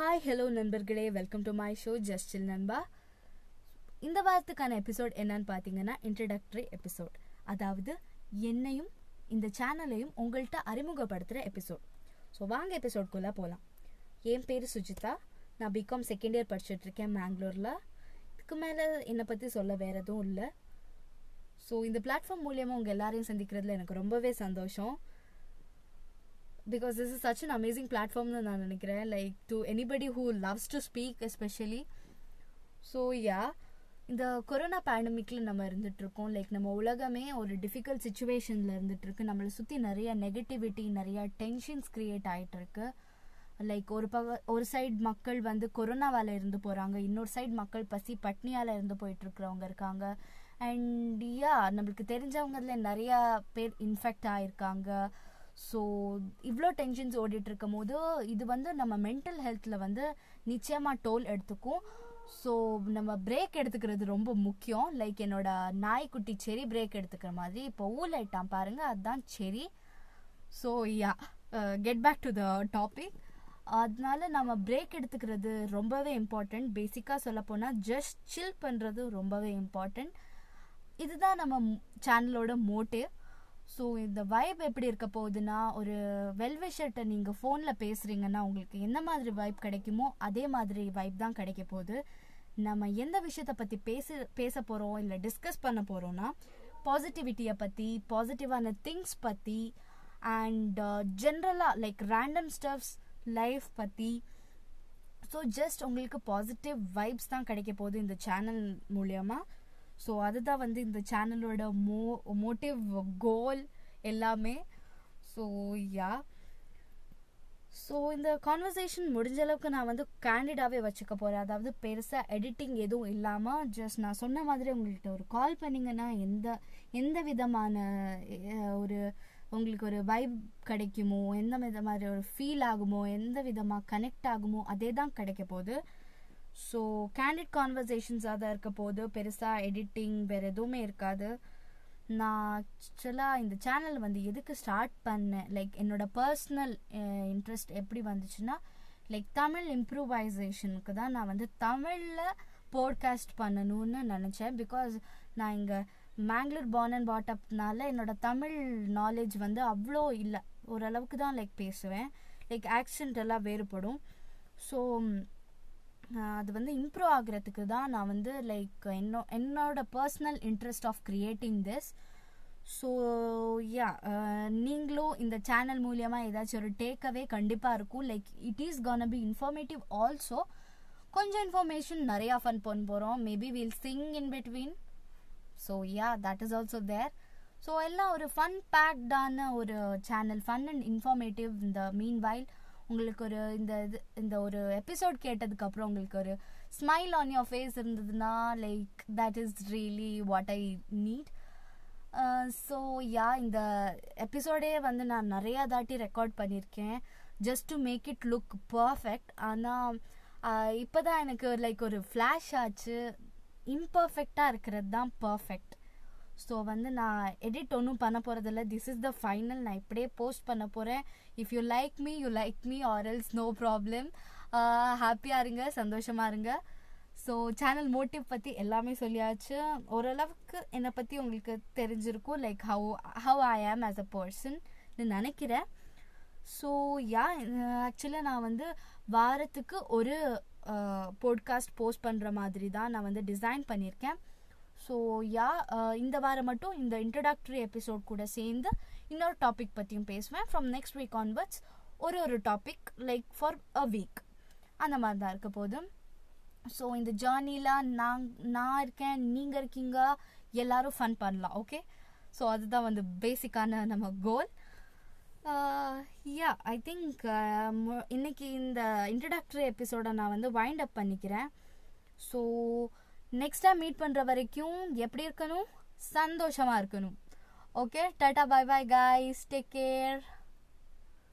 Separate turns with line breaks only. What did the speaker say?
Hi hello நண்பர்களே. Welcome to my show ஜஸ்டில் நண்பா இந்த வாரத்துக்கான எபிசோட் என்னன்னு பார்த்தீங்கன்னா இன்ட்ரடக்டரி எபிசோட் அதாவது என்னையும் இந்த சேனலையும் உங்கள்கிட்ட அறிமுகப்படுத்துகிற எபிசோட் ஸோ வாங்க எபிசோட்குள்ளே போகலாம் என் பேர் சுஜிதா. நான் பிகாம் செகண்ட் இயர் படிச்சுட்டு இருக்கேன் மேங்களூரில் இதுக்கு மேலே என்னை பற்றி சொல்ல வேற எதுவும் இல்லை. ஸோ இந்த பிளாட்ஃபார்ம் மூலியமாக உங்கள் எல்லாரையும் சந்திக்கிறதுல எனக்கு ரொம்பவே சந்தோஷம். Because this is such an amazing பிளாட்ஃபார்ம்னு நான் நினைக்கிறேன் like to anybody who loves to speak especially so yeah இந்த கொரோனா பேண்டமிக்கில் நம்ம இருந்துகிட்ருக்கோம் லைக் நம்ம உலகமே ஒரு டிஃபிகல்ட் சுச்சுவேஷனில் இருந்துட்டுருக்கு நம்மளை சுற்றி நிறைய நெகட்டிவிட்டி நிறைய டென்ஷன்ஸ் க்ரியேட் ஆகிட்டுருக்கு லைக் ஒரு பக ஒரு சைடு மக்கள் வந்து கொரோனாவால் இருந்து போகிறாங்க இன்னொரு சைடு மக்கள் பசி பட்னியால் இருந்து போயிட்டுருக்கிறவங்க இருக்காங்க. அண்ட் யா நம்மளுக்கு தெரிஞ்சவங்கல நிறையா பேர் இன்ஃபெக்ட் ஆகிருக்காங்க ஸோ இவ்வளோ டென்ஷன்ஸ் ஓடிட்டு இருக்கும் போது இது வந்து நம்ம மென்டல் ஹெல்த்தில் வந்து நிச்சயமாக டோல் எடுத்துக்கும். ஸோ நம்ம பிரேக் எடுத்துக்கிறது ரொம்ப முக்கியம். லைக் என்னோட நாய்க்குட்டி செரி பிரேக் எடுத்துக்கிற மாதிரி இப்போ ஊலைட்டான் பாருங்க அதுதான் செரி so yeah get back to the topic அதனால நம்ம பிரேக் எடுத்துக்கிறது ரொம்பவே இம்பார்ட்டண்ட் பேசிக்காக சொல்ல போனால் ஜஸ்ட் சில் பண்ணுறது ரொம்பவே இம்பார்ட்டண்ட் இதுதான் நம்ம சேனலோட மோட்டிவ் ஸோ இந்த வைப் எப்படி இருக்க போகுதுன்னா ஒரு வெல்விஷர்ட்டை நீங்கள் ஃபோனில் பேசுகிறீங்கன்னா உங்களுக்கு எந்த மாதிரி வைப் கிடைக்குமோ அதே மாதிரி வைப் தான் கிடைக்க போகுது. நம்ம எந்த விஷயத்தை பற்றி பேச பேச போகிறோம் இல்லை டிஸ்கஸ் பண்ண போகிறோன்னா பாசிட்டிவிட்டியை பற்றி பாசிட்டிவான திங்ஸ் பற்றி அண்ட் ஜென்ரலாக லைக் ரேண்டம் ஸ்டப்ஸ் லைஃப் பற்றி ஸோ ஜஸ்ட் உங்களுக்கு பாசிட்டிவ் வைப்ஸ் தான் கிடைக்க போகுது இந்த சேனல் மூலியமாக ஸோ அதுதான் வந்து இந்த சேனலோட மோ மோட்டிவ் கோல் எல்லாமே. ஸோ யா ஸோ இந்த கான்வர்சேஷன் முடிஞ்ச அளவுக்கு நான் வந்து கேண்டிடாகவே வச்சுக்க போகிறேன் அதாவது பெருசாக எடிட்டிங் எதுவும் இல்லாமல் ஜஸ்ட் நான் சொன்ன மாதிரி உங்கள்கிட்ட ஒரு கால் பண்ணிங்கன்னா எந்த எந்த விதமான ஒரு உங்களுக்கு ஒரு வைப் கிடைக்குமோ எந்த வித மாதிரி ஒரு ஃபீல் ஆகுமோ எந்த விதமாக கனெக்ட் ஆகுமோ அதே தான் கிடைக்க போகுது. ஸோ கேண்டிட் கான்வர்சேஷன்ஸாக தான் இருக்க போது பெருசாக எடிட்டிங் வேறு எதுவுமே இருக்காது. நான் ஆக்சுவலாக இந்த சேனல் வந்து எதுக்கு ஸ்டார்ட் பண்ணேன்? லைக் என்னோடய பர்சனல் இன்ட்ரெஸ்ட் எப்படி வந்துச்சுன்னா லைக் தமிழ் இம்ப்ரூவைசேஷனுக்கு தான் நான் வந்து தமிழில் போட்காஸ்ட் பண்ணணும்னு நினச்சேன். பிகாஸ் நான் இங்கே மேங்களூர் பார்ன் அண்ட் பாட்டப்னால என்னோடய தமிழ் நாலேஜ் வந்து அவ்வளோ இல்லை. ஓரளவுக்கு தான் லைக் பேசுவேன். லைக் ஆக்சென்ட் எல்லாம் வேறுபடும். ஸோ அது வந்து இம்ப்ரூவ் ஆகுறதுக்கு தான் நான் வந்து லைக் என்னோ என்னோட personal interest of creating this so yeah நீங்களும் இந்த சேனல் மூலியமாக ஏதாச்சும் ஒரு டேக்அவே கண்டிப்பாக இருக்கும். Like it is can be informative also கொஞ்சம் இன்ஃபர்மேஷன் நிறையா ஃபன் பண்ண போகிறோம் maybe will sing in between so yeah that is also there so எல்லாம் ஒரு ஃபன் பேக்டான ஒரு சேனல் ஃபன் அண்ட் இன்ஃபர்மேட்டிவ் இந்த மீன் வைல் உங்களுக்கு ஒரு இந்த இது இந்த ஒரு எபிசோட் கேட்டதுக்கு அப்புறம் உங்களுக்கு ஒரு ஸ்மைல் ஆன் யோர் ஃபேஸ் இருந்ததுன்னா like that is really what I need so yeah இந்த எபிசோடே வந்து நான் நிறையா தாட்டி ரெக்கார்ட் பண்ணியிருக்கேன். Just to make it look perfect ஆனால் இப்போ தான் எனக்கு லைக் ஒரு ஃப்ளாஷ் ஆச்சு. இம்பர்ஃபெக்டாக இருக்கிறது தான் பர்ஃபெக்ட் ஸோ வந்து நான் எடிட் ஒன்றும் பண்ண போகிறதில்ல திஸ் இஸ் த ஃபைனல் நான் இப்படியே போஸ்ட் பண்ண போகிறேன் if you like me you like me or else no problem ஹாப்பியாக இருங்க சந்தோஷமாக இருங்க. ஸோ சேனல் மோட்டிவ் பற்றி எல்லாமே சொல்லியாச்சு. ஓரளவுக்கு என்னை பற்றி உங்களுக்கு தெரிஞ்சிருக்கும் like how how I am as a person நினைக்கிறேன். ஸோ யா ஆக்சுவலாக நான் வந்து வாரத்துக்கு ஒரு போட்காஸ்ட் போஸ்ட் பண்ணுற மாதிரி தான் நான் வந்து டிசைன் பண்ணியிருக்கேன். ஸோ யா uh, இந்த வாரம் மட்டும் இந்த இன்ட்ரடக்டரி எபிசோட் கூட சேர்ந்து இன்னொரு டாபிக் பற்றியும் பேசுவேன். ஃப்ரம் நெக்ஸ்ட் வீக் ஆன்வர்ட்ஸ் ஒரு ஒரு topic like for a week அந்த மாதிரி தான் இருக்க போதும். ஸோ இந்த ஜேர்னியில் நான் நான் இருக்கேன் நீங்கள் இருக்கீங்க எல்லாரும் ஃபன் பண்ணலாம் ஓகே ஸோ அதுதான் வந்து பேசிக்கான நம்ம கோல் யா ஐ திங்க் இன்னைக்கு இந்த இன்ட்ரடக்டரி எபிசோடை நான் வந்து வைண்ட் அப் பண்ணிக்கிறேன். ஸோ நெக்ஸ்ட் டைம் மீட் பண்ணுற வரைக்கும் எப்படி இருக்கணும் சந்தோஷமாக இருக்கணும் okay tata bye bye guys take care